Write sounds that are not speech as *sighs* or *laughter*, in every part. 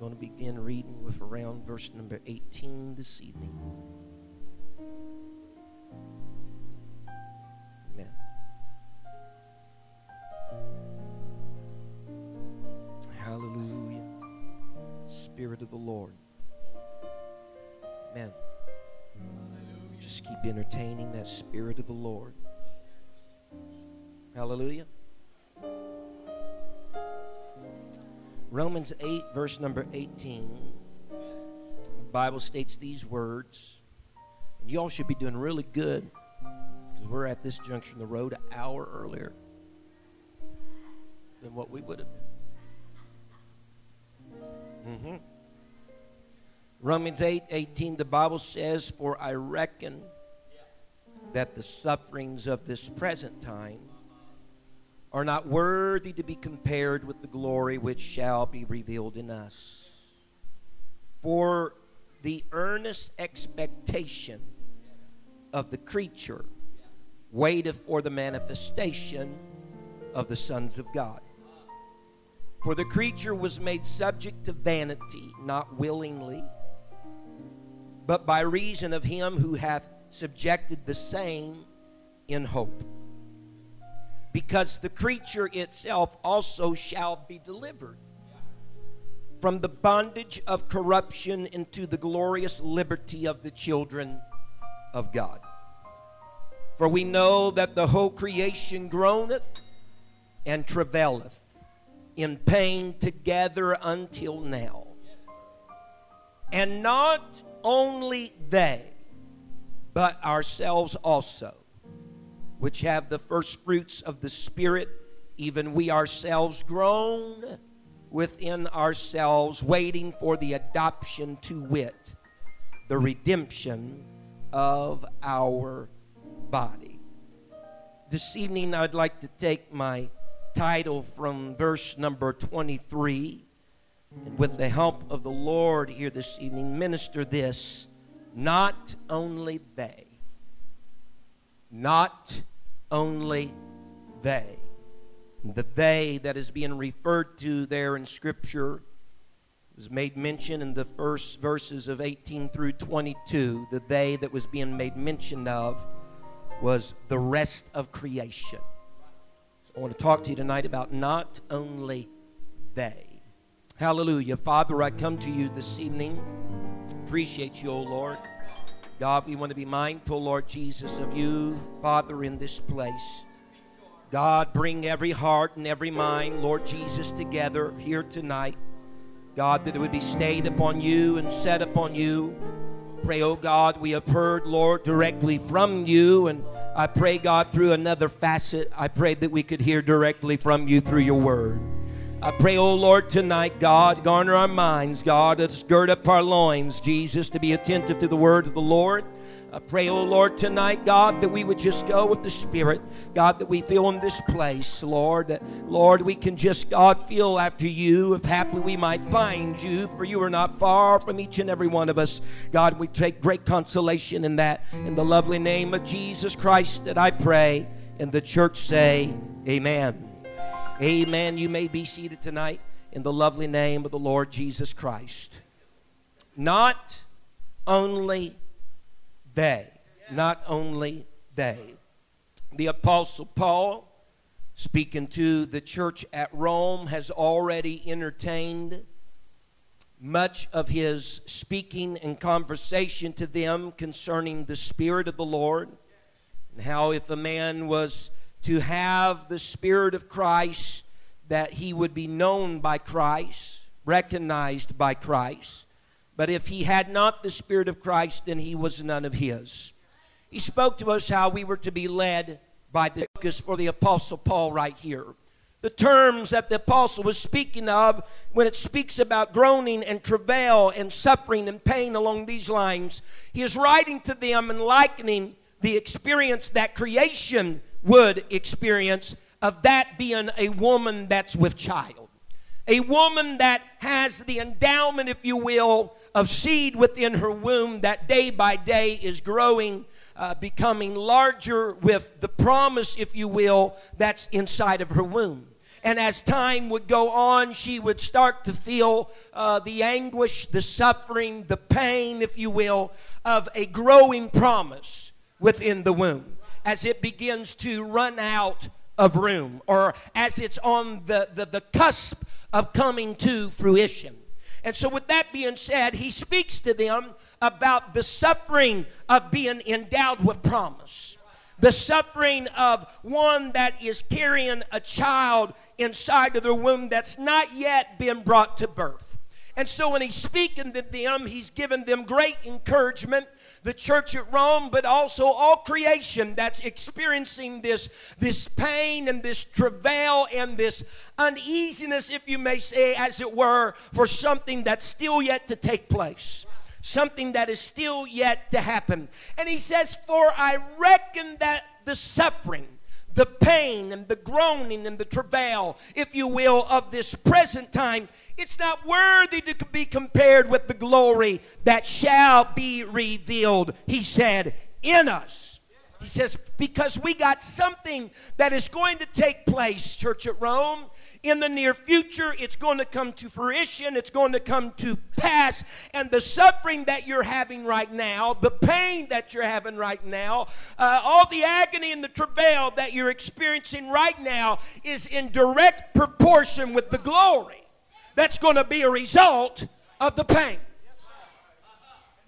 Going to begin reading with around verse number 18 this evening. Amen. Hallelujah. Spirit of the Lord. Amen. Just keep entertaining that Spirit of the Lord. Hallelujah. Romans 8, verse number 18. The Bible states these words. And y'all should be doing really good because we're at this juncture in the road an hour earlier than what we would have been. Mm-hmm. Romans 8, 18, the Bible says, For I reckon that the sufferings of this present time are not worthy to be compared with the glory which shall be revealed in us. For the earnest expectation of the creature waiteth for the manifestation of the sons of God. For the creature was made subject to vanity, not willingly, but by reason of him who hath subjected the same in hope because the creature itself also shall be delivered from the bondage of corruption into the glorious liberty of the children of God. For we know that the whole creation groaneth and travaileth in pain together until now. And not only they, but ourselves also which have the first fruits of the Spirit, even we ourselves groan within ourselves, waiting for the adoption to wit, the redemption of our body. This evening, I'd like to take my title from verse number 23, and with the help of the Lord here this evening, minister this not only they, not only they. The they that is being referred to there in Scripture was made mention in the first verses of 18 through 22. The they that was being made mention of was the rest of creation. So I want to talk to you tonight about not only they. Hallelujah. Father, I come to you this evening. Appreciate you, O Lord. God, we want to be mindful, Lord Jesus, of you, Father, in this place. God, bring every heart and every mind, Lord Jesus, together here tonight. God, that it would be stayed upon you and set upon you. Pray, oh God, we have heard, Lord, directly from you. And I pray, God, through another facet, I pray that we could hear directly from you through your word. I pray, oh Lord, tonight, God, garner our minds, God, let's gird up our loins, Jesus, to be attentive to the word of the Lord. I pray, oh Lord, tonight, God, that we would just go with the Spirit. God, that we feel in this place, Lord, that, Lord, we can just, God, feel after you, if haply we might find you, for you are not far from each and every one of us. God, we take great consolation in that. In the lovely name of Jesus Christ that I pray, and the church say, Amen. Amen. You may be seated tonight in the lovely name of the Lord Jesus Christ. Not only they, not only they. The Apostle Paul, speaking to the church at Rome, has already entertained much of his speaking and conversation to them concerning the Spirit of the Lord and how if a man was to have the Spirit of Christ, that he would be known by Christ, recognized by Christ. But if he had not the Spirit of Christ, then he was none of his. He spoke to us how we were to be led by the focus for the Apostle Paul right here. the terms that the apostle was speaking of when it speaks about groaning and travail and suffering and pain along these lines. He is writing to them and likening the experience that creation would experience of that being a woman that's with child. A woman that has the endowment, if you will, of seed within her womb that day by day is growing, uh, becoming larger with the promise, if you will, that's inside of her womb. And as time would go on, she would start to feel uh, the anguish, the suffering, the pain, if you will, of a growing promise within the womb as it begins to run out of room or as it's on the, the, the cusp of coming to fruition. And so, with that being said, he speaks to them about the suffering of being endowed with promise. The suffering of one that is carrying a child inside of their womb that's not yet been brought to birth. And so, when he's speaking to them, he's giving them great encouragement the church at Rome, but also all creation that's experiencing this, this pain and this travail and this uneasiness, if you may say, as it were, for something that's still yet to take place. Something that is still yet to happen. And he says, For I reckon that the suffering, the pain and the groaning and the travail, if you will, of this present time it's not worthy to be compared with the glory that shall be revealed, he said, in us. He says, because we got something that is going to take place, Church at Rome, in the near future. It's going to come to fruition, it's going to come to pass. And the suffering that you're having right now, the pain that you're having right now, uh, all the agony and the travail that you're experiencing right now is in direct proportion with the glory that's going to be a result of the pain.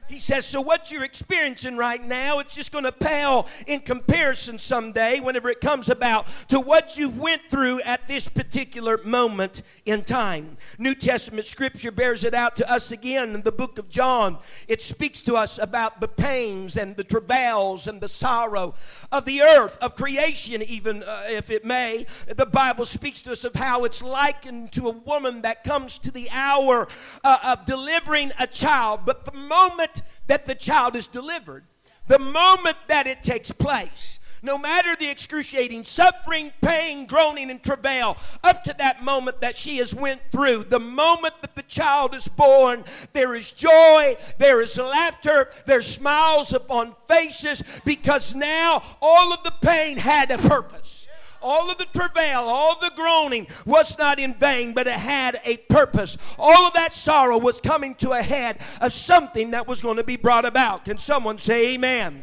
He says, so what you're experiencing right now, it's just going to pale in comparison someday whenever it comes about to what you went through at this particular moment in time. New Testament scripture bears it out to us again in the book of John. It speaks to us about the pains and the travails and the sorrow of the earth, of creation, even uh, if it may. The Bible speaks to us of how it's likened to a woman that comes to the hour uh, of delivering a child. But the moment that the child is delivered, the moment that it takes place, no matter the excruciating suffering, pain, groaning, and travail, up to that moment that she has went through, the moment that the child is born, there is joy, there is laughter, there's smiles upon faces, because now all of the pain had a purpose all of the travail, all the groaning was not in vain, but it had a purpose. All of that sorrow was coming to a head of something that was going to be brought about. Can someone say amen?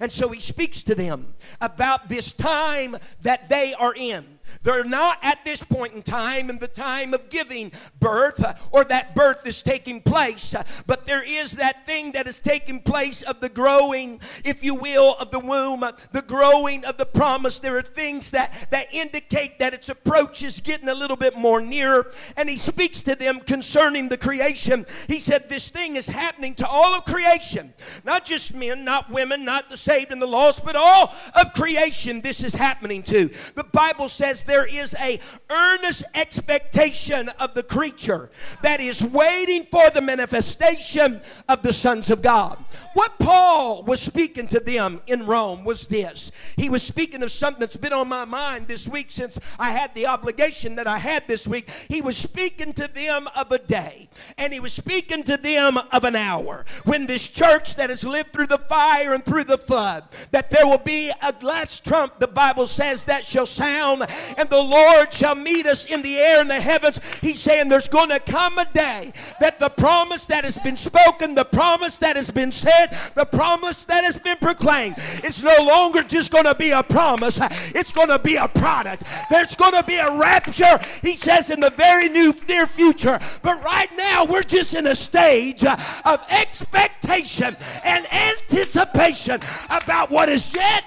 And so he speaks to them about this time that they are in. They're not at this point in time in the time of giving birth uh, or that birth is taking place, uh, but there is that thing that is taking place of the growing, if you will, of the womb, uh, the growing of the promise. There are things that, that indicate that its approach is getting a little bit more nearer. And he speaks to them concerning the creation. He said, This thing is happening to all of creation, not just men, not women, not the saved and the lost, but all of creation. This is happening to. The Bible says there is a earnest expectation of the creature that is waiting for the manifestation of the sons of God. What Paul was speaking to them in Rome was this. He was speaking of something that's been on my mind this week since I had the obligation that I had this week. He was speaking to them of a day, and he was speaking to them of an hour when this church that has lived through the fire and through the flood, that there will be a last trump, the Bible says, that shall sound, and the Lord shall meet us in the air in the heavens. He's saying there's going to come a day that the promise that has been spoken, the promise that has been said, the promise that has been proclaimed, it's no longer just going to be a promise, it's going to be a product. There's going to be a rapture, he says, in the very new, near future. But right now, we're just in a stage of expectation and anticipation about what is yet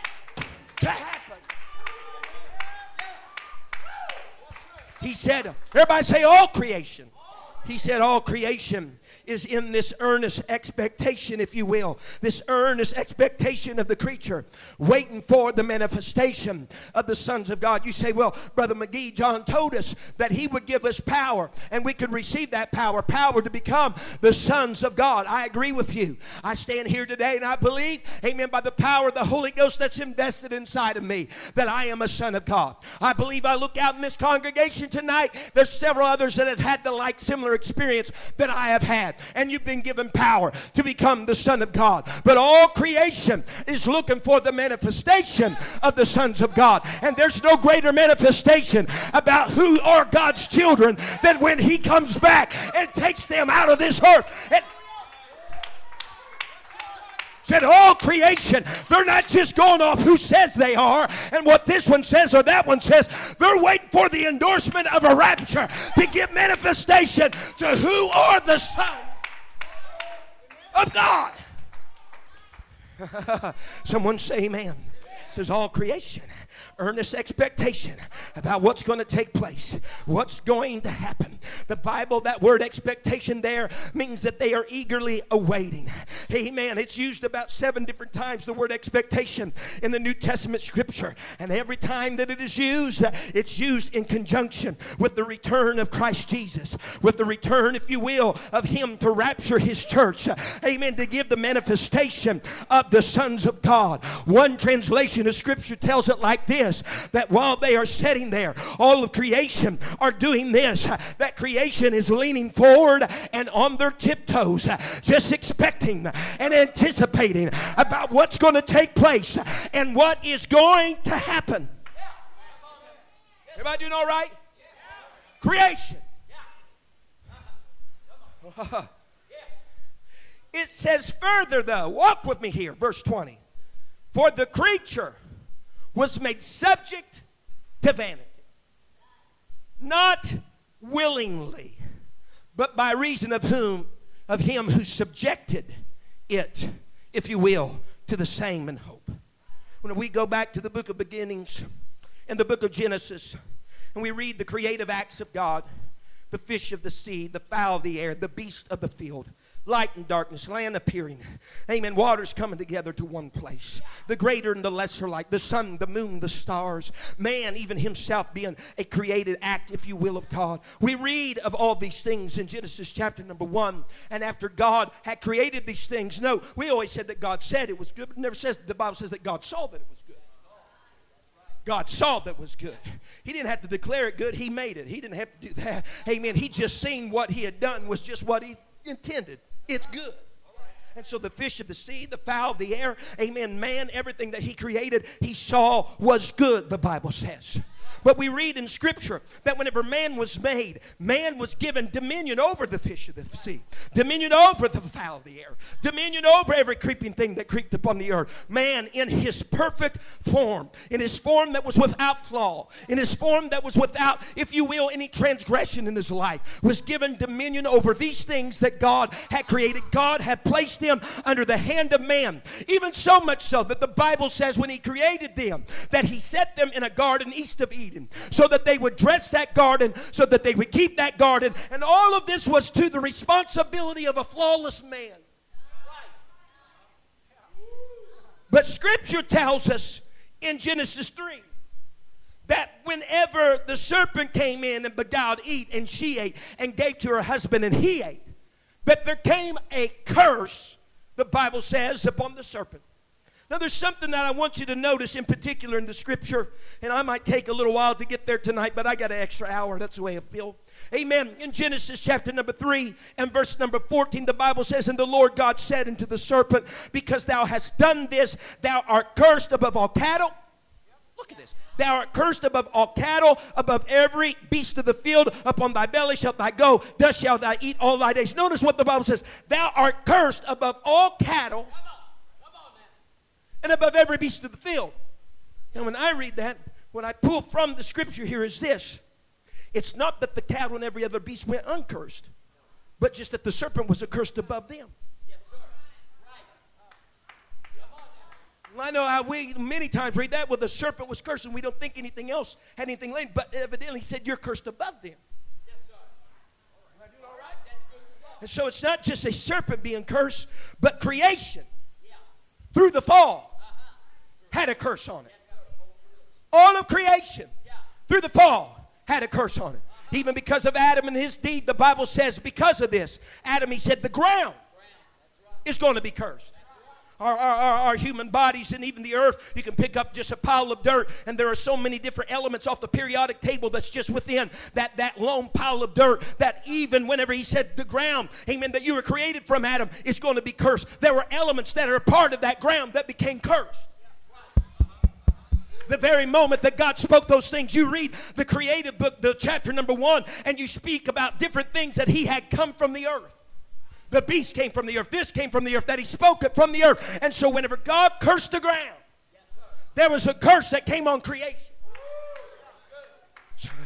to happen. He said, everybody say all creation. He said, all creation is in this earnest expectation, if you will, this earnest expectation of the creature, waiting for the manifestation of the sons of God. You say, Well, Brother McGee, John told us that he would give us power and we could receive that power, power to become the sons of God. I agree with you. I stand here today and I believe, amen, by the power of the Holy Ghost that's invested inside of me, that I am a son of God. I believe I look out in this congregation tonight, there's several others that have had the like similar experience that I have had. And you've been given power to become the Son of God. But all creation is looking for the manifestation of the sons of God. And there's no greater manifestation about who are God's children than when He comes back and takes them out of this earth and said all creation they're not just going off who says they are and what this one says or that one says. They're waiting for the endorsement of a rapture to give manifestation to who are the sons of god. *laughs* Someone say amen. Says all creation earnest expectation about what's going to take place, what's going to happen. The Bible, that word expectation there means that they are eagerly awaiting. Amen. It's used about seven different times, the word expectation in the New Testament scripture. And every time that it is used, it's used in conjunction with the return of Christ Jesus, with the return, if you will, of Him to rapture His church. Amen. To give the manifestation of the sons of God. One translation of scripture tells it like this that while they are sitting there, all of creation are doing this. That creation is leaning forward and on their tiptoes, just expecting and anticipating about what's going to take place and what is going to happen. Everybody doing all right? Creation. *laughs* It says further, though, walk with me here, verse 20. For the creature was made subject to vanity. Not willingly, but by reason of whom of him who subjected it, if you will, to the same in hope. When we go back to the book of beginnings in the book of Genesis, and we read the creative acts of God, the fish of the sea, the fowl of the air, the beast of the field, light and darkness, land appearing. Amen. Waters coming together to one place. The greater and the lesser light, the sun, the moon, the stars, man, even himself being a created act, if you will, of God. We read of all these things in Genesis chapter number one. And after God had created these things, no, we always said that God said it was good, but never says the Bible says that God saw that it was good. God saw that was good. He didn't have to declare it good, He made it. He didn't have to do that. Amen. He just seen what He had done was just what He intended. It's good. And so the fish of the sea, the fowl of the air, amen, man, everything that he created, he saw was good, the Bible says. But we read in Scripture that whenever man was made, man was given dominion over the fish of the sea, dominion over the fowl of the air, dominion over every creeping thing that creeped upon the earth. Man, in his perfect form, in his form that was without flaw, in his form that was without, if you will, any transgression in his life, was given dominion over these things that God had created. God had placed them under the hand of man, even so much so that the Bible says when he created them, that he set them in a garden east of Eden so that they would dress that garden, so that they would keep that garden. And all of this was to the responsibility of a flawless man. But scripture tells us in Genesis 3 that whenever the serpent came in and beguiled Eve, and she ate and gave to her husband, and he ate, that there came a curse, the Bible says, upon the serpent. Now, there's something that I want you to notice in particular in the scripture, and I might take a little while to get there tonight, but I got an extra hour. That's the way I feel. Amen. In Genesis chapter number 3 and verse number 14, the Bible says, And the Lord God said unto the serpent, Because thou hast done this, thou art cursed above all cattle. Look at this. Thou art cursed above all cattle, above every beast of the field. Upon thy belly shalt thou go, thus shalt thou eat all thy days. Notice what the Bible says. Thou art cursed above all cattle and above every beast of the field. Now, when I read that, what I pull from the scripture here is this it's not that the cattle and every other beast went uncursed, but just that the serpent was accursed above them. I know how we many times read that, well, the serpent was cursed, and we don't think anything else had anything lain, but evidently he said, You're cursed above them. Yes, sir. All right. And so it's not just a serpent being cursed, but creation through the fall had a curse on it. All of creation through the fall had a curse on it. Even because of Adam and his deed, the Bible says, because of this, Adam, he said, the ground is going to be cursed. Our, our, our, our, human bodies and even the earth, you can pick up just a pile of dirt, and there are so many different elements off the periodic table that's just within that, that lone pile of dirt that even whenever he said the ground, amen, that you were created from Adam is going to be cursed. There were elements that are part of that ground that became cursed the very moment that God spoke those things. You read the creative book, the chapter number one, and you speak about different things that He had come from the earth. The beast came from the earth. This came from the earth. That he spoke it from the earth. And so whenever God cursed the ground, there was a curse that came on creation.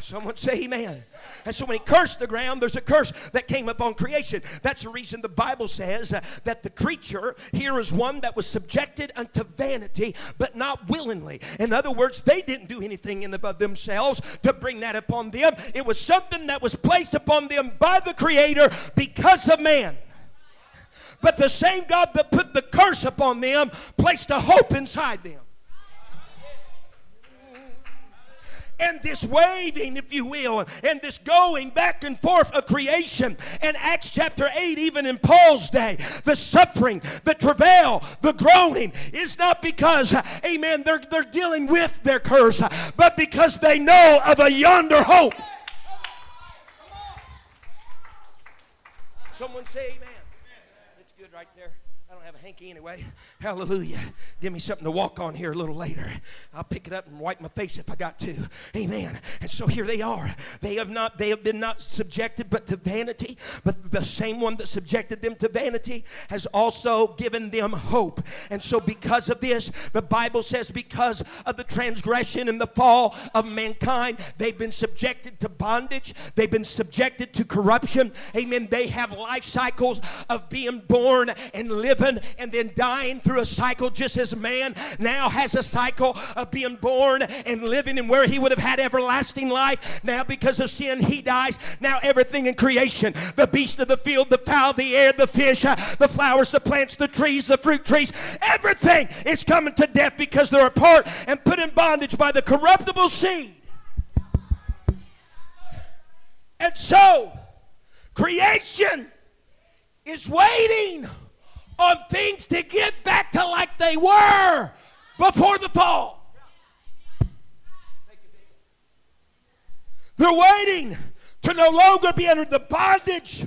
Someone say amen. And so when he cursed the ground, there's a curse that came upon creation. That's the reason the Bible says uh, that the creature here is one that was subjected unto vanity, but not willingly. In other words, they didn't do anything in above themselves to bring that upon them. It was something that was placed upon them by the Creator because of man. But the same God that put the curse upon them placed a hope inside them. And this waving, if you will, and this going back and forth of creation. And Acts chapter 8, even in Paul's day, the suffering, the travail, the groaning is not because, amen, they're, they're dealing with their curse, but because they know of a yonder hope. Someone say amen That's good right there. I don't have a hanky anyway. Hallelujah. Give me something to walk on here a little later. I'll pick it up and wipe my face if I got to. Amen. And so here they are. They have not, they have been not subjected but to vanity, but the same one that subjected them to vanity has also given them hope. And so because of this, the Bible says because of the transgression and the fall of mankind, they've been subjected to bondage. They've been subjected to corruption. Amen. They have life cycles of being born and living and then dying through a cycle just as man now has a cycle of being born and living and where he would have had everlasting life. Now, because of sin, he dies. Now, everything in creation the beast of the field, the fowl, the air, the fish, uh, the flowers, the plants, the trees, the fruit trees everything is coming to death because they're apart and put in bondage by the corruptible seed. And so, creation is waiting on things to get back to like they were before the fall. They're waiting to no longer be under the bondage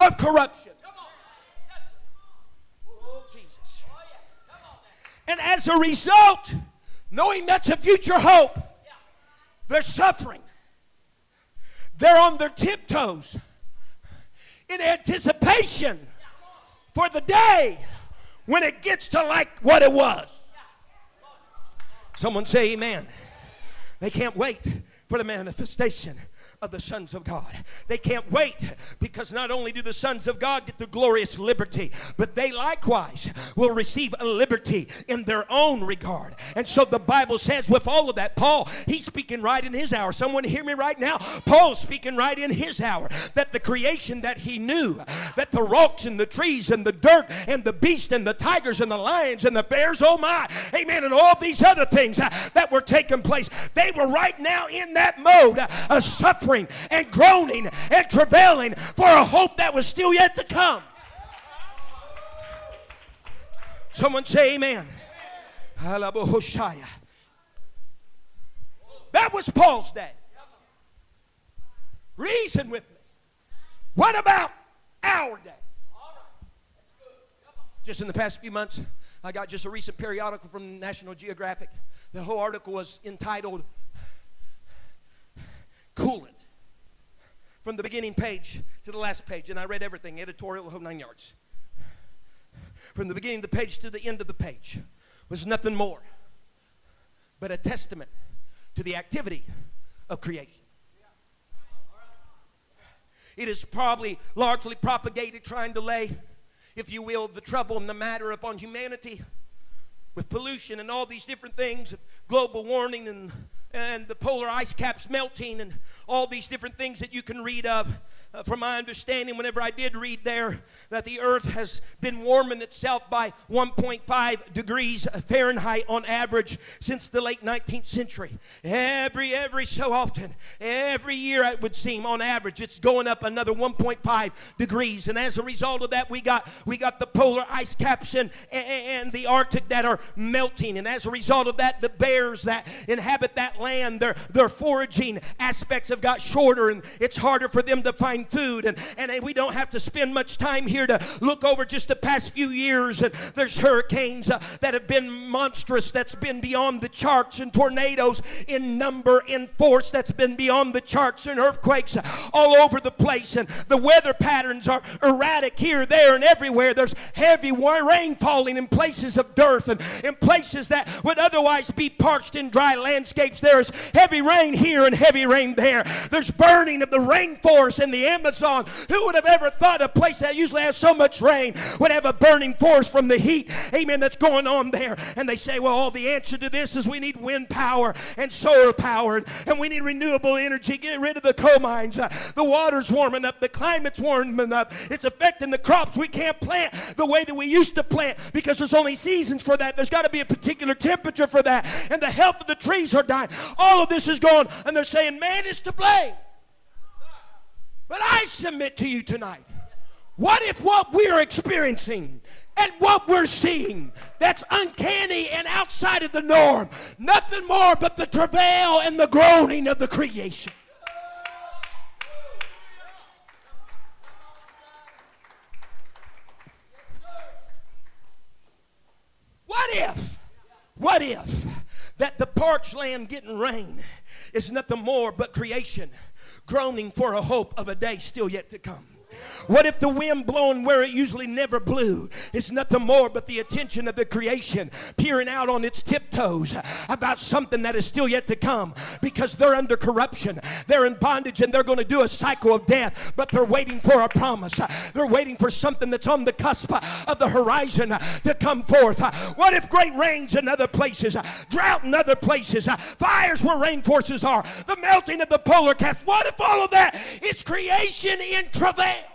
of corruption. And as a result, knowing that's a future hope, they're suffering. They're on their tiptoes in anticipation for the day when it gets to like what it was. Someone say amen. They can't wait for the manifestation of the sons of God. They can't wait because not only do the sons of God get the glorious liberty, but they likewise will receive a liberty in their own regard. And so the Bible says, with all of that, Paul, he's speaking right in his hour. Someone hear me right now? Paul's speaking right in his hour that the creation that he knew, that the rocks and the trees and the dirt and the beast and the tigers and the lions and the bears, oh my, amen, and all these other things uh, that were taking place, they were right now in that mode of suffering suffering and groaning and travailing for a hope that was still yet to come. Someone say amen. That was Paul's day. Reason with me. What about our day? Just in the past few months, I got just a recent periodical from National Geographic. The whole article was entitled Coolant from the beginning page to the last page, and I read everything, editorial, whole nine yards. From the beginning of the page to the end of the page was nothing more but a testament to the activity of creation. It is probably largely propagated trying to lay, if you will, the trouble and the matter upon humanity with pollution and all these different things, global warming and and the polar ice caps melting and all these different things that you can read of. Uh, from my understanding, whenever I did read there, that the earth has been warming itself by 1.5 degrees Fahrenheit on average since the late 19th century. Every, every so often, every year it would seem on average, it's going up another 1.5 degrees. And as a result of that, we got, we got the polar ice caps and, and the Arctic that are melting. And as a result of that, the bears that inhabit that land, their, their foraging aspects have got shorter and it's harder for them to find food. And, and we don't have to spend much time here to look over just the past few years. And there's hurricanes uh, that have been monstrous, that's been beyond the charts, and tornadoes in number, in force, that's been beyond the charts, and earthquakes all over the place. And the weather patterns are erratic here, there, and everywhere. There's heavy rain falling in places of dearth and in places that would otherwise be parched and dry landscapes. There's heavy rain here and heavy rain there. There's burning of the rainforest in the Amazon. Who would have ever thought a place that usually has so much rain would have a burning forest from the heat, amen, that's going on there? And they say, well, all the answer to this is we need wind power and solar power and we need renewable energy. Get rid of the coal mines. Uh, the water's warming up, the climate's warming up. It's affecting the crops. We can't plant the way that we used to plant because there's only seasons for that. There's got to be a particular temperature for that. And the health of the trees are dying. All of this is gone. And they're saying, man is to blame. But I submit to you tonight what if what we're experiencing and what we're seeing that's uncanny and outside of the norm, nothing more but the travail and the groaning of the creation? What if, what if that the parched land getting rain is nothing more but creation groaning for a hope of a day still yet to come? What if the wind blowing where it usually never blew is nothing more but the attention of the creation peering out on its tiptoes about something that is still yet to come because they're under corruption, they're in bondage, and they're going to do a cycle of death, but they're waiting for a promise. They're waiting for something that's on the cusp of the horizon to come forth. What if great rains in other places, drought in other places, fires where rainforests are, the melting of the polar caps? What if all of that is creation in travail?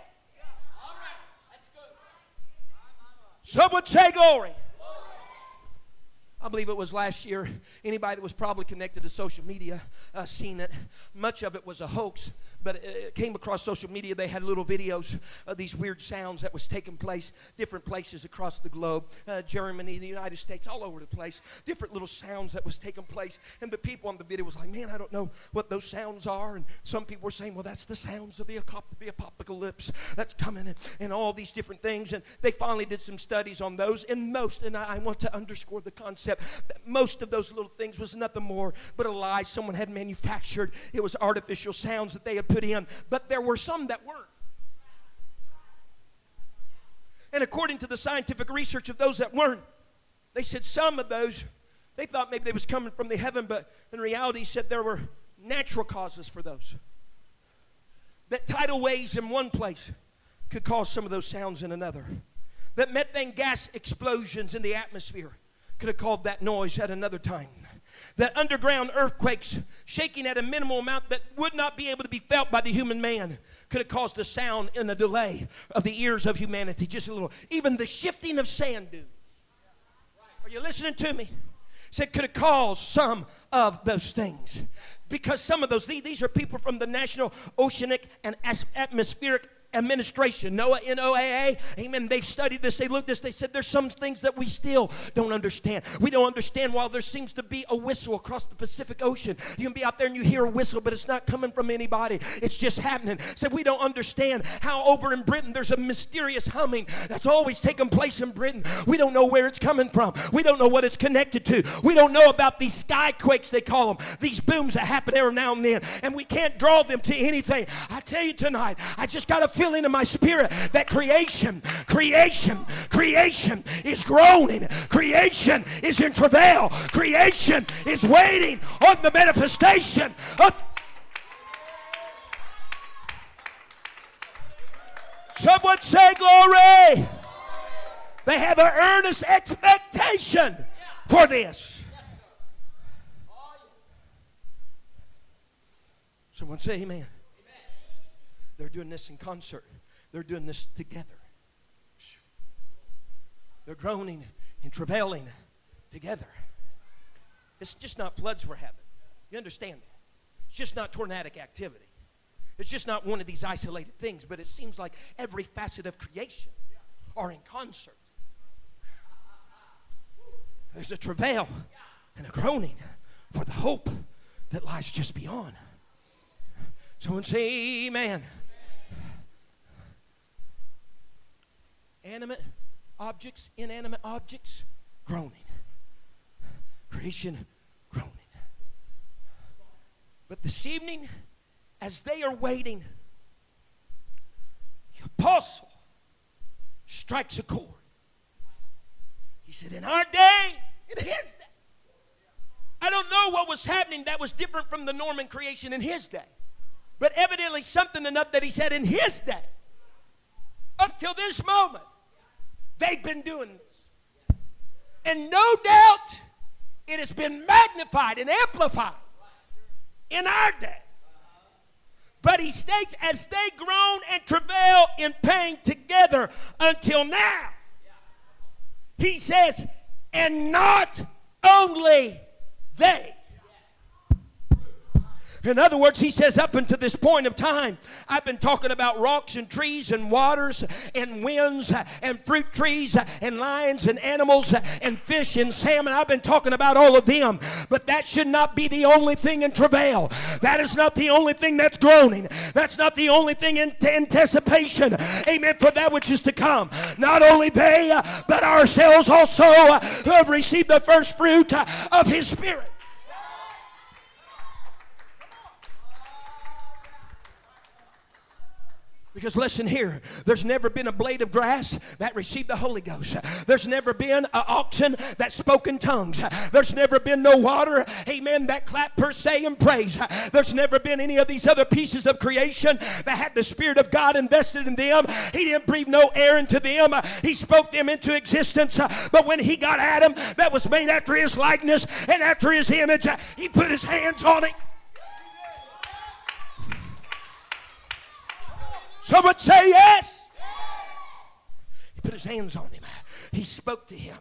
Someone say glory. I believe it was last year. Anybody that was probably connected to social media uh, seen it. Much of it was a hoax but it came across social media. They had little videos of these weird sounds that was taking place different places across the globe, uh, Germany, the United States, all over the place. Different little sounds that was taking place, and the people on the video was like, "Man, I don't know what those sounds are." And some people were saying, "Well, that's the sounds of the, the apocalypse that's coming," and, and all these different things. And they finally did some studies on those, and most, and I, I want to underscore the concept most of those little things was nothing more but a lie someone had manufactured. It was artificial sounds that they had put in, but there were some that weren't. And according to the scientific research of those that weren't, they said some of those, they thought maybe they was coming from the heaven, but in reality said there were natural causes for those. That tidal waves in one place could cause some of those sounds in another. That methane gas explosions in the atmosphere could have caused that noise at another time. That underground earthquakes shaking at a minimal amount that would not be able to be felt by the human man could have caused a sound in the delay of the ears of humanity. Just a little. Even the shifting of sand dunes. Are you listening to me? Said could have caused some of those things. Because some of those these are people from the national oceanic and atmospheric administration, NOAA, NOAA, amen. They've studied this, they looked this, they said there's some things that we still don't understand. We don't understand why there seems to be a whistle across the Pacific Ocean. You can be out there and you hear a whistle, but it's not coming from anybody, it's just happening. So we don't understand how over in Britain there's a mysterious humming that's always taking place in Britain. We don't know where it's coming from, we don't know what it's connected to. We don't know about these skyquakes, they call them, these booms that happen every now and then, and we can't draw them to anything. I tell you tonight, I just got to feel feeling in my spirit that creation, creation, creation is groaning. Creation is in travail. Creation is waiting on the manifestation of. Someone say glory. They have an earnest expectation for this. Someone say amen. They're doing this in concert. They're doing this together. They're groaning and travailing together. It's just not floods we're having. You understand that? It's just not tornadic activity. It's just not one of these isolated things, but it seems like every facet of creation are in concert. There's a travail and a groaning for the hope that lies just beyond. Someone say, Amen. Animate objects, inanimate objects, groaning. Creation, groaning. But this evening, as they are waiting, the apostle strikes a chord. He said, In our day, in his day, I don't know what was happening that was different from the Norman creation in his day. But evidently, something enough that he said in his day, up till this moment, they've been doing this. And no doubt, it has been magnified and amplified in our day. But he states, as they groan and travail in pain together until now, he says, and not only they. In other words, he says, up until this point of time, I've been talking about rocks and trees and waters and winds and fruit trees and lions and animals and fish and salmon. I've been talking about all of them. But that should not be the only thing in travail. That is not the only thing that's groaning. That's not the only thing in anticipation. Amen. For that which is to come. Not only they, but ourselves also who have received the first fruit of his spirit. Because listen here, there's never been a blade of grass that received the Holy Ghost. There's never been an oxen that spoke in tongues. There's never been no water, amen, that clapped per se and praise. There's never been any of these other pieces of creation that had the Spirit of God invested in them. He didn't breathe no air into them. He spoke them into existence. But when he got Adam, that was made after his likeness and after his image, he put his hands on it. Someone say yes. He put his hands on him. He spoke to him.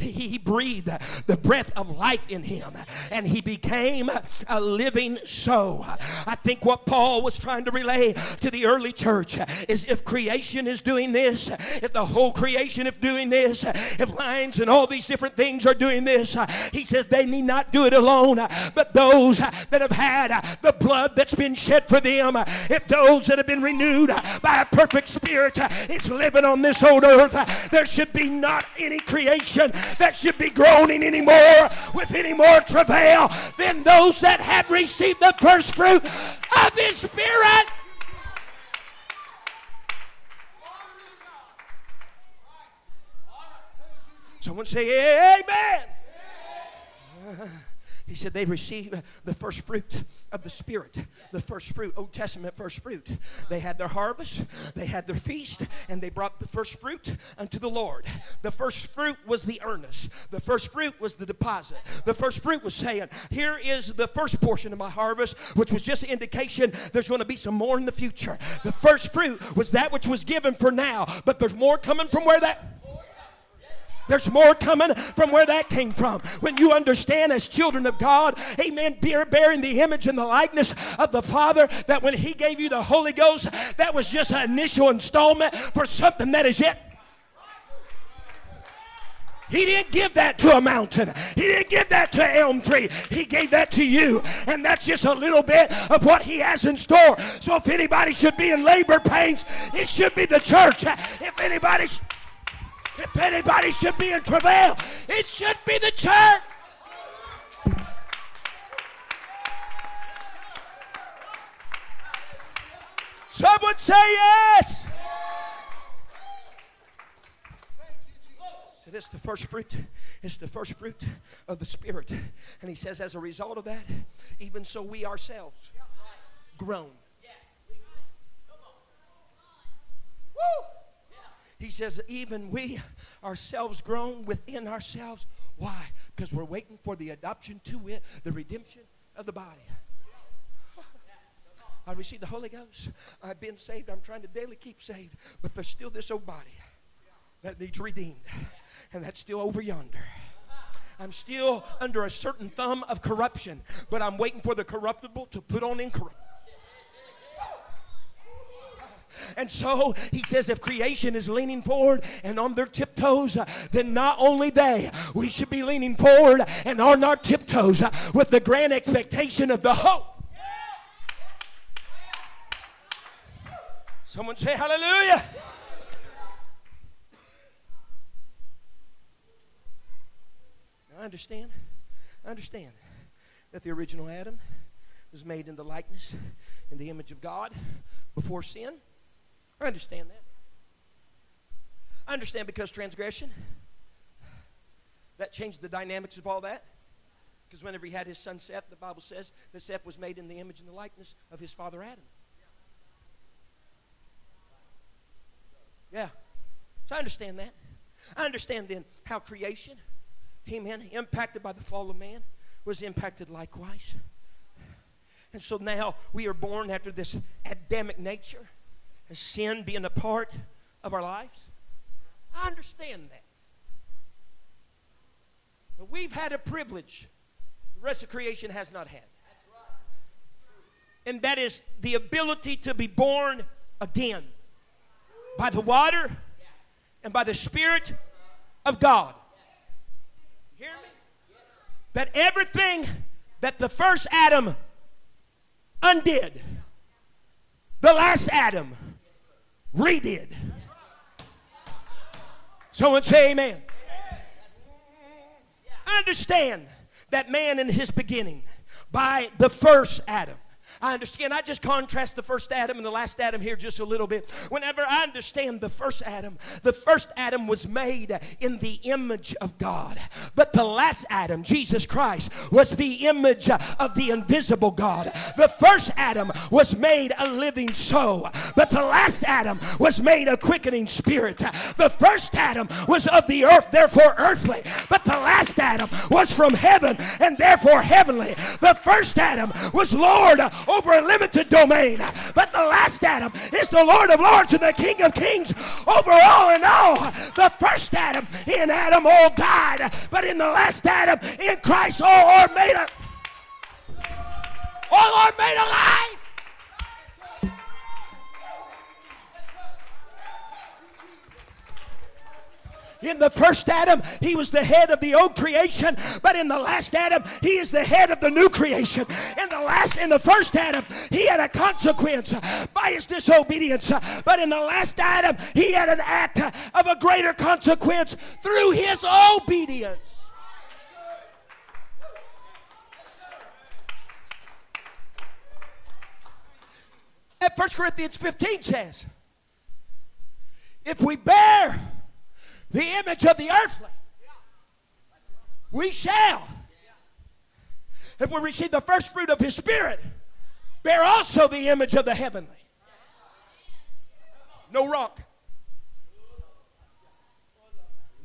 He, he breathed the breath of life in him, and he became a living soul. I think what Paul was trying to relay to the early church is if creation is doing this, if the whole creation is doing this, if lions and all these different things are doing this, he says they need not do it alone, but those that have had the blood that's been shed for them, if those that have been renewed by a perfect spirit is living on this old earth, there should be not any creation that should be groaning anymore with any more travail than those that had received the first fruit of his spirit. Someone say, Amen. He said they received the first fruit of the Spirit, the first fruit, Old Testament first fruit. They had their harvest, they had their feast, and they brought the first fruit unto the Lord. The first fruit was the earnest, the first fruit was the deposit. The first fruit was saying, Here is the first portion of my harvest, which was just indication there's going to be some more in the future. The first fruit was that which was given for now, but there's more coming from where that there's more coming from where that came from. When you understand, as children of God, amen, bearing the image and the likeness of the Father, that when He gave you the Holy Ghost, that was just an initial installment for something that is yet he didn't give that to a mountain. He didn't give that to an elm tree. He gave that to you. And that's just a little bit of what he has in store. So if anybody should be in labor pains, it should be the church. If anybody if anybody should be in travail, it should be the church. Someone say yes. So this is the first fruit. It's the first fruit of the Spirit. And he says, as a result of that, even so we ourselves groan. Woo! He says, even we ourselves groan within ourselves. Why? Because we're waiting for the adoption to it, the redemption of the body. I received the Holy Ghost. I've been saved. I'm trying to daily keep saved. But there's still this old body that needs redeemed. And that's still over yonder. I'm still under a certain thumb of corruption, but I'm waiting for the corruptible to put on incorruptible. And so he says, if creation is leaning forward and on their tiptoes, then not only they, we should be leaning forward and on our tiptoes with the grand expectation of the hope. Someone say hallelujah. Now, I understand. I understand that the original Adam was made in the likeness, in the image of God before sin. I understand that. I understand because transgression, that changed the dynamics of all that. Because whenever he had his son Seth, the Bible says that Seth was made in the image and the likeness of his father Adam. Yeah. So I understand that. I understand then how creation, amen, impacted by the fall of man, was impacted likewise. And so now we are born after this Adamic nature sin being a part of our lives. I understand that. But we've had a privilege the rest of creation has not had. And that is the ability to be born again by the water and by the Spirit of God. Hear me? That everything that the first Adam undid, the last Adam redid. Someone say amen. Understand that man in his beginning, by the first Adam, I understand. I just contrast the first Adam and the last Adam here just a little bit. Whenever I understand the first Adam, the first Adam was made in the image of God. But the last Adam, Jesus Christ, was the image of the invisible God. The first Adam was made a living soul, but the last Adam was made a quickening spirit. The first Adam was of the earth, therefore earthly, but the last Adam was from heaven and therefore heavenly. The first Adam was Lord over a limited domain. But the last Adam is the Lord of Lords and the King of Kings over all and all. The first Adam, in Adam, oh all died. But in the last Adam, in Christ, all are made up. All are made alive. In the first Adam, he was the head of the old creation, but in the last Adam, he is the head of the new creation. In the last, in the first Adam, he had a consequence uh, by his disobedience, uh, but in the last Adam, he had an act uh, of a greater consequence through his obedience. At 1 Corinthians 15 says, if we bear the image of the earthly, we shall, if we receive the first fruit of his spirit, bear also the image of the heavenly. No rock,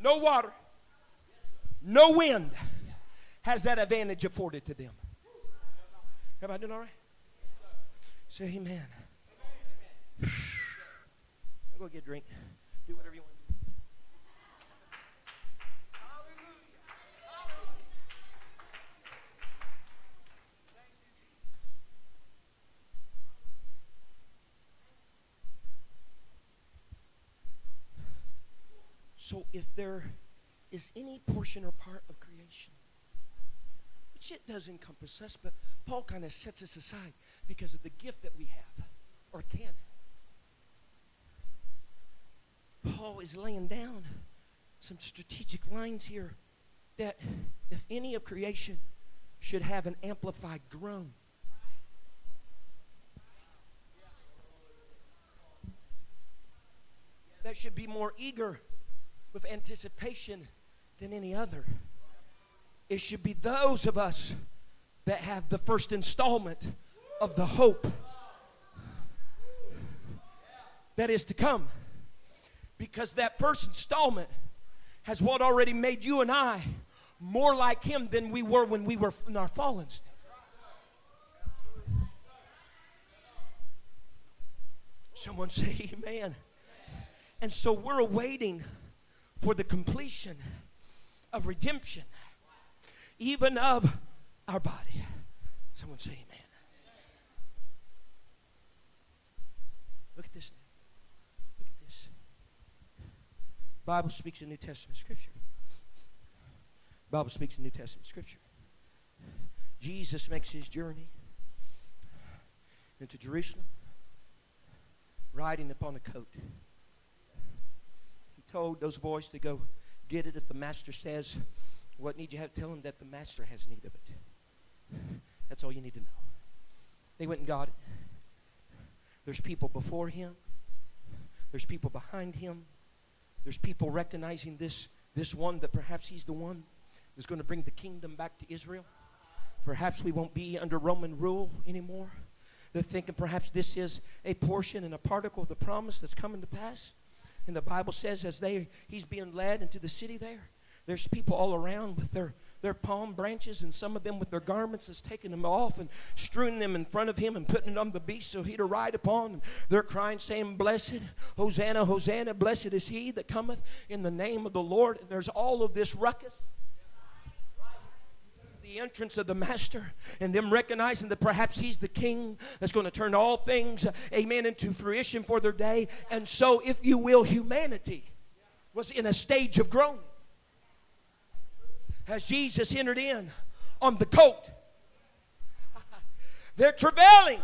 no water, no wind has that advantage afforded to them. I done all right? Say amen. Go get a drink. Do whatever you want. So if there is any portion or part of creation, which it does encompass us, but Paul kind of sets us aside because of the gift that we have or can have. Paul is laying down some strategic lines here that if any of creation should have an amplified groan, that should be more eager with anticipation than any other. It should be those of us that have the first installment of the hope that is to come. Because that first installment has what already made you and I more like Him than we were when we were in our fallen state. Someone say amen. And so we're awaiting for the completion of redemption, even of our body. Someone say amen. Look at this. Look at this. Bible speaks in New Testament scripture. Bible speaks in New Testament scripture. Jesus makes his journey into Jerusalem riding upon a coat. Told those boys to go get it if the master says, What need you have? Tell him that the master has need of it. That's all you need to know. They went and got it. There's people before him, there's people behind him, there's people recognizing this, this one that perhaps he's the one that's going to bring the kingdom back to Israel. Perhaps we won't be under Roman rule anymore. They're thinking perhaps this is a portion and a particle of the promise that's coming to pass. And the Bible says as they he's being led into the city there, there's people all around with their their palm branches and some of them with their garments that's taking them off and strewing them in front of him and putting it on the beast so he to ride upon. And they're crying, saying, Blessed, Hosanna, Hosanna, blessed is he that cometh in the name of the Lord. And there's all of this ruckus the entrance of the master and them recognizing that perhaps he's the king that's going to turn all things, amen, into fruition for their day. And so, if you will, humanity was in a stage of groaning as Jesus entered in on the coat. *laughs* They're travailing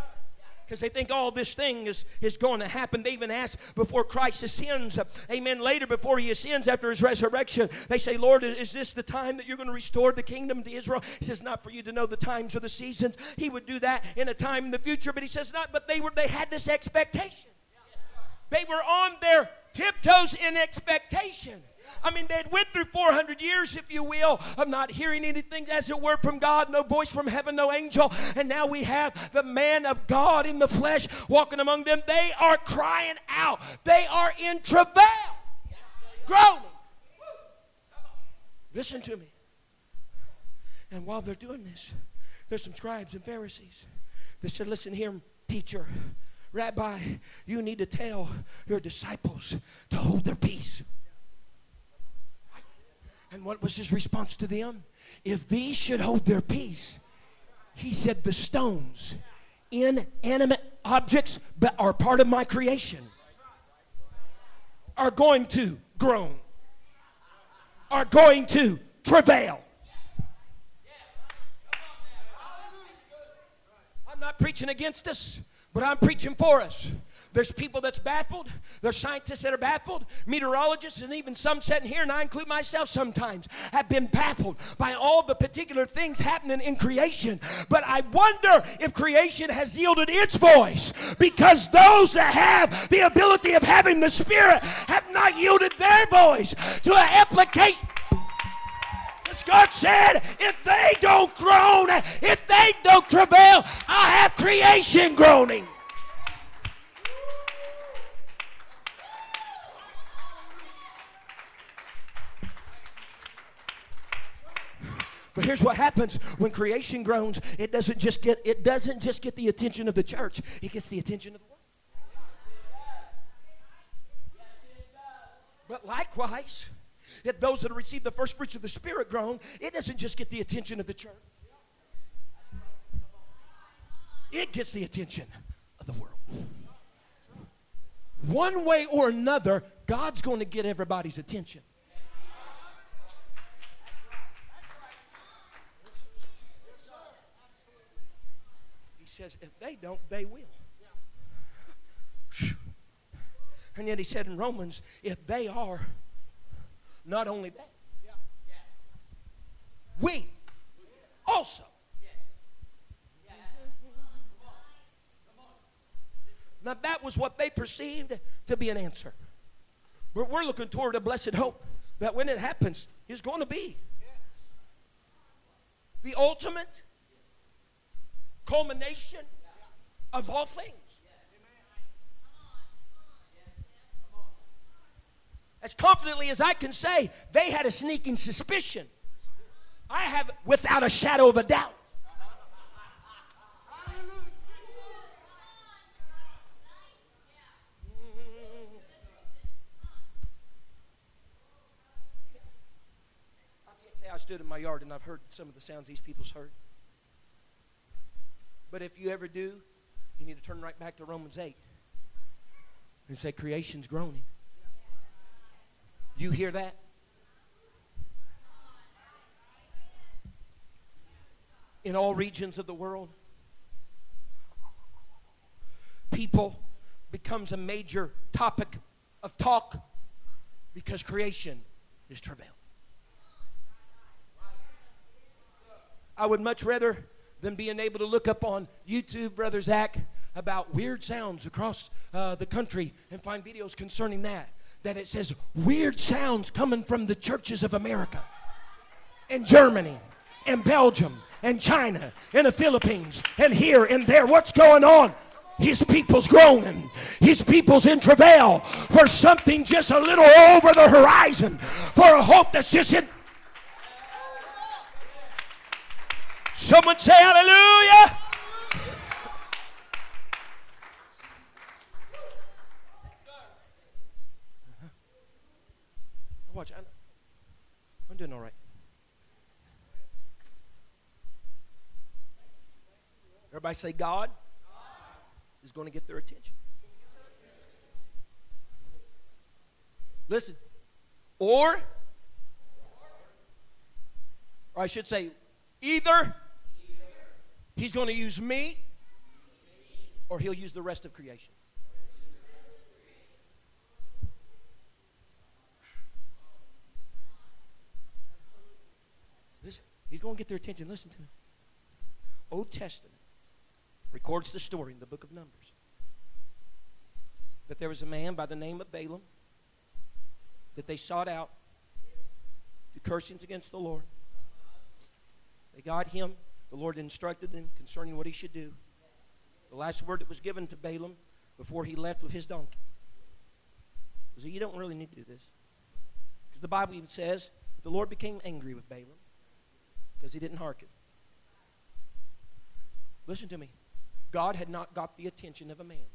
because they think all this thing is, is going to happen. They even ask before Christ ascends, amen, later before he ascends after his resurrection, they say, Lord, is this the time that you're going to restore the kingdom to Israel? He says, not for you to know the times or the seasons. He would do that in a time in the future, but he says not, but they were they had this expectation. They were on their tiptoes in expectation. I mean, they'd went through 400 years, if you will, of not hearing anything as it were from God, no voice from heaven, no angel. And now we have the man of God in the flesh walking among them. They are crying out. They are in travail, groaning. Listen to me. And while they're doing this, there's some scribes and Pharisees. They said, Listen here, teacher, rabbi, you need to tell your disciples to hold their peace. And what was his response to them? If these should hold their peace, he said, the stones, inanimate objects that are part of my creation, are going to groan, are going to travail. I'm not preaching against us, but I'm preaching for us. There's people that's baffled. There's scientists that are baffled. Meteorologists and even some sitting here, and I include myself sometimes, have been baffled by all the particular things happening in creation. But I wonder if creation has yielded its voice because those that have the ability of having the Spirit have not yielded their voice to an application. God said, if they don't groan, if they don't travail, I have creation groaning. But here's what happens when creation groans, it doesn't just get it doesn't just get the attention of the church, it gets the attention of the world. But likewise, if those that receive the first fruits of the Spirit groan, it doesn't just get the attention of the church. It gets the attention of the world. One way or another, God's going to get everybody's attention. Says, if they don't, they will. And yet he said in Romans, if they are, not only that, we also. Now that was what they perceived to be an answer. But we're looking toward a blessed hope that when it happens, is going to be the ultimate culmination of all things. As confidently as I can say, they had a sneaking suspicion. I have, without a shadow of a doubt. I can't say I stood in my yard and I've heard some of the sounds these people's heard. But if you ever do, you need to turn right back to Romans 8 and say, Creation's groaning. You hear that? In all regions of the world, people becomes a major topic of talk because creation is travail. I would much rather than being able to look up on YouTube, Brother Zach, about weird sounds across uh, the country and find videos concerning that. That it says weird sounds coming from the churches of America and Germany and Belgium and China and the Philippines and here and there. What's going on? His people's groaning. His people's in travail for something just a little over the horizon, for a hope that's just in. Someone say hallelujah. Watch, I'm, I'm doing all right. Everybody say God is going to get their attention. Listen, or, or I should say, either he's going to use me or he'll use the rest of creation. He's going to get their attention. Listen to me. Old Testament records the story in the book of Numbers that there was a man by the name of Balaam that they sought out to cursings against the Lord. They got him. The Lord instructed him concerning what he should do. The last word that was given to Balaam before he left with his donkey was that you don't really need to do this. Because the Bible even says the Lord became angry with Balaam because he didn't hearken. Listen to me. God had not got the attention of a man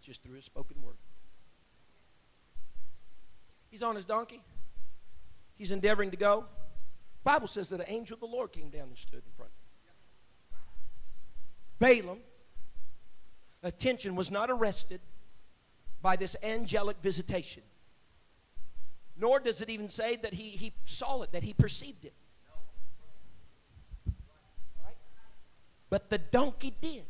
just through his spoken word. He's on his donkey. He's endeavoring to go. Bible says that an angel of the Lord came down and stood in front of him. Balaam, attention was not arrested by this angelic visitation. Nor does it even say that he, he saw it, that he perceived it. But the donkey did.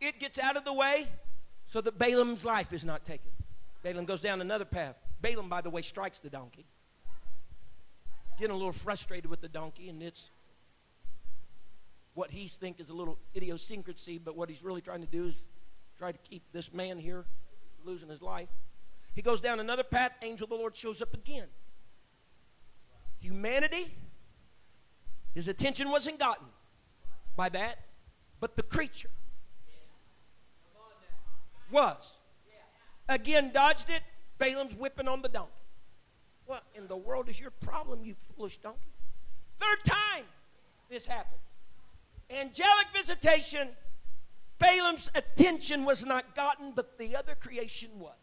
It gets out of the way so that Balaam's life is not taken. Balaam goes down another path. Balaam, by the way, strikes the donkey. Getting a little frustrated with the donkey, and it's what he thinks is a little idiosyncrasy, but what he's really trying to do is try to keep this man here losing his life. He goes down another path. Angel of the Lord shows up again humanity, his attention wasn't gotten by that, but the creature was. Again, dodged it. Balaam's whipping on the donkey. What in the world is your problem, you foolish donkey? Third time this happened. Angelic visitation. Balaam's attention was not gotten, but the other creation was.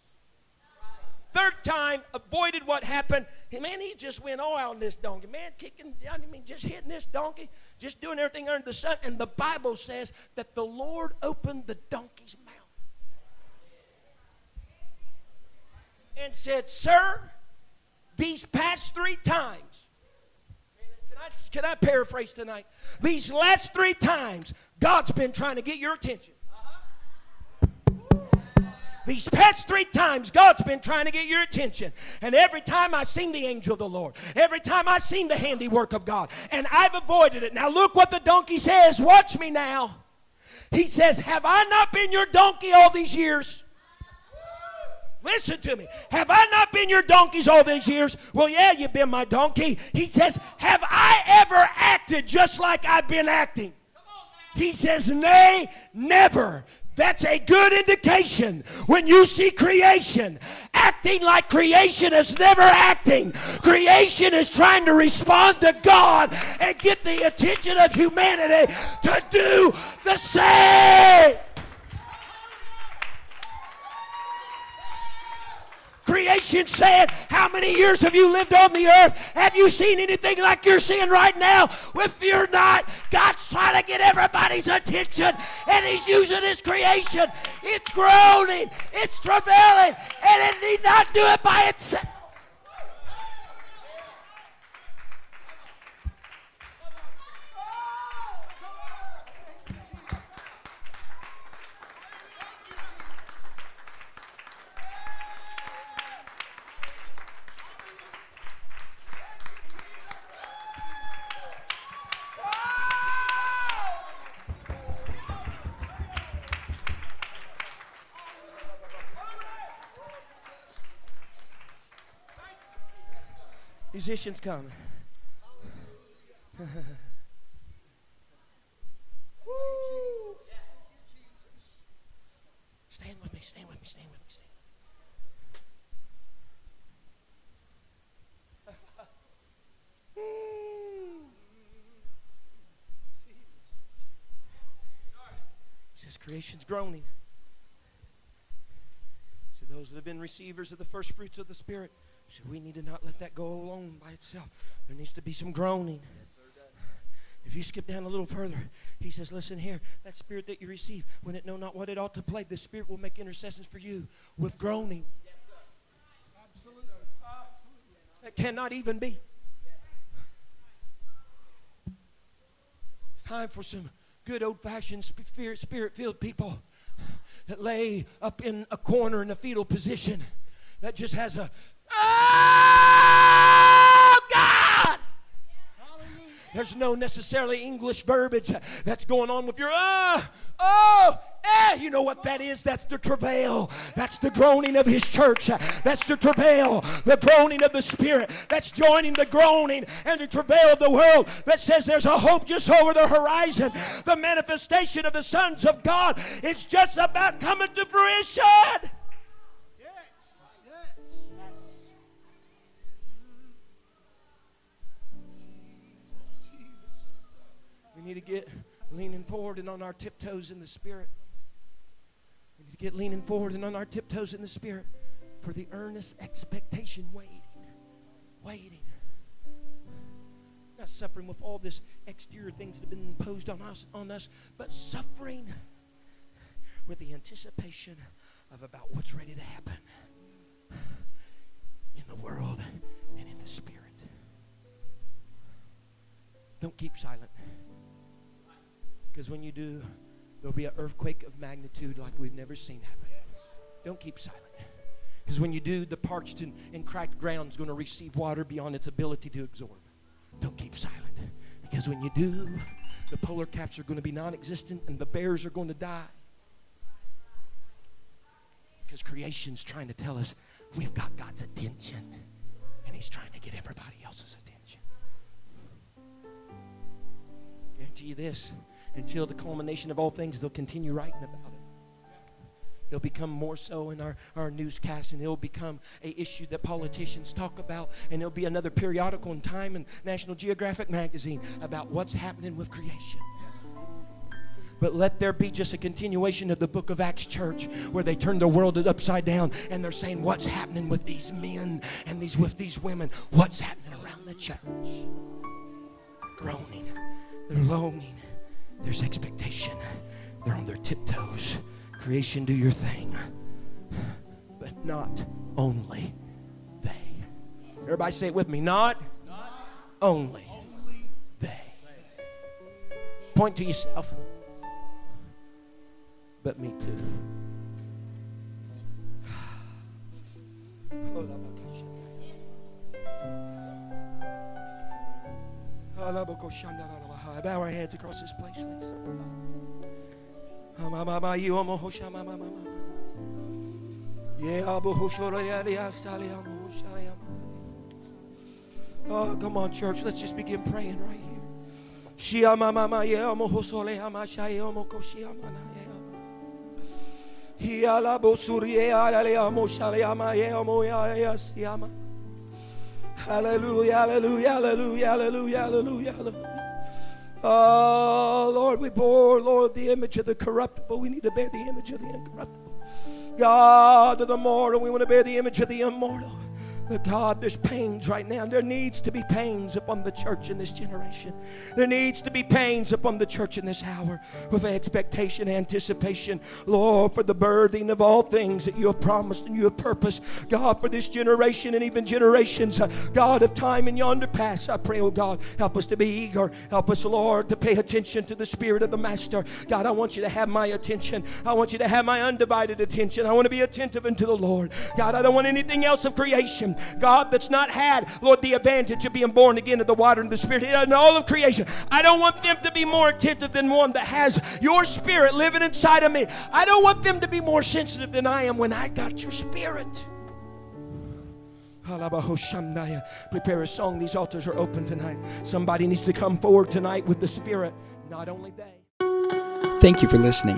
Third time, avoided what happened. Man, he just went all out on this donkey. Man, kicking I mean, just hitting this donkey, just doing everything under the sun. And the Bible says that the Lord opened the donkey's mouth and said, Sir, these past three times, can I, can I paraphrase tonight? These last three times, God's been trying to get your attention. These past three times, God's been trying to get your attention. And every time I seen the angel of the Lord, every time I seen the handiwork of God, and I've avoided it. Now look what the donkey says. Watch me now. He says, Have I not been your donkey all these years? Listen to me. Have I not been your donkeys all these years? Well, yeah, you've been my donkey. He says, Have I ever acted just like I've been acting? He says, Nay, never. That's a good indication when you see creation acting like creation is never acting. Creation is trying to respond to God and get the attention of humanity to do the same. Creation said, How many years have you lived on the earth? Have you seen anything like you're seeing right now? If you're not, God's trying to get everybody's attention, and He's using His creation. It's groaning, it's travailing, and it need not do it by itself. Musicians come. *laughs* stand with me, stand with me, stand with me, stand. *laughs* says creation's groaning. So those that have been receivers of the first fruits of the Spirit so we need to not let that go alone by itself. There needs to be some groaning. If you skip down a little further, he says, Listen here, that spirit that you receive, when it know not what it ought to play, the spirit will make intercessions for you with groaning. That cannot even be. It's time for some good old fashioned spirit filled people that lay up in a corner in a fetal position that just has a God! There's no necessarily English verbiage that's going on with your, oh, oh, eh. You know what that is? That's the travail. That's the groaning of His church. That's the travail, the groaning of the Spirit. That's joining the groaning and the travail of the world that says there's a hope just over the horizon. The manifestation of the sons of God is just about coming to fruition. Need to get leaning forward and on our tiptoes in the Spirit. We need to get leaning forward and on our tiptoes in the Spirit for the earnest expectation, waiting, waiting. Not suffering with all this exterior things that have been imposed on us, on us, but suffering with the anticipation of about what's ready to happen in the world and in the Spirit. Don't keep silent. Because when you do, there'll be an earthquake of magnitude like we've never seen happen. Don't keep silent. Because when you do, the parched and, and cracked ground is going to receive water beyond its ability to absorb. Don't keep silent. Because when you do, the polar caps are going to be non existent and the bears are going to die. Because creation's trying to tell us we've got God's attention and He's trying to get everybody else's attention. Guarantee you this until the culmination of all things, they'll continue writing about it. It'll become more so in our, our newscasts, and it'll become a issue that politicians talk about, and there'll be another periodical in Time and National Geographic magazine about what's happening with creation. But let there be just a continuation of the book of Acts church where they turn the world upside down and they're saying, What's happening with these men and these with these women? What's happening around the church? Groaning, they're longing, there's expectation. They're on their tiptoes. Creation, do your thing. But not only they. Everybody say it with me. Not, not only, only they. Point to yourself. But me too. *sighs* Bow our heads across this place, please. Oh, come on, church. Let's just begin praying right here. Hallelujah, hallelujah, hallelujah, hallelujah, hallelujah. Oh, Lord, we bore, Lord, the image of the corruptible. We need to bear the image of the incorruptible. God of the mortal. We want to bear the image of the immortal. But God, there's pains right now. There needs to be pains upon the church in this generation. There needs to be pains upon the church in this hour with expectation, anticipation, Lord, for the birthing of all things that you have promised and you have purposed. God, for this generation and even generations, uh, God of time and yonder past, I pray, oh God, help us to be eager. Help us, Lord, to pay attention to the Spirit of the Master. God, I want you to have my attention. I want you to have my undivided attention. I want to be attentive unto the Lord. God, I don't want anything else of creation. God, that's not had, Lord, the advantage of being born again of the water and the Spirit in all of creation. I don't want them to be more attentive than one that has your Spirit living inside of me. I don't want them to be more sensitive than I am when I got your Spirit. Prepare a song. These altars are open tonight. Somebody needs to come forward tonight with the Spirit, not only they. Thank you for listening.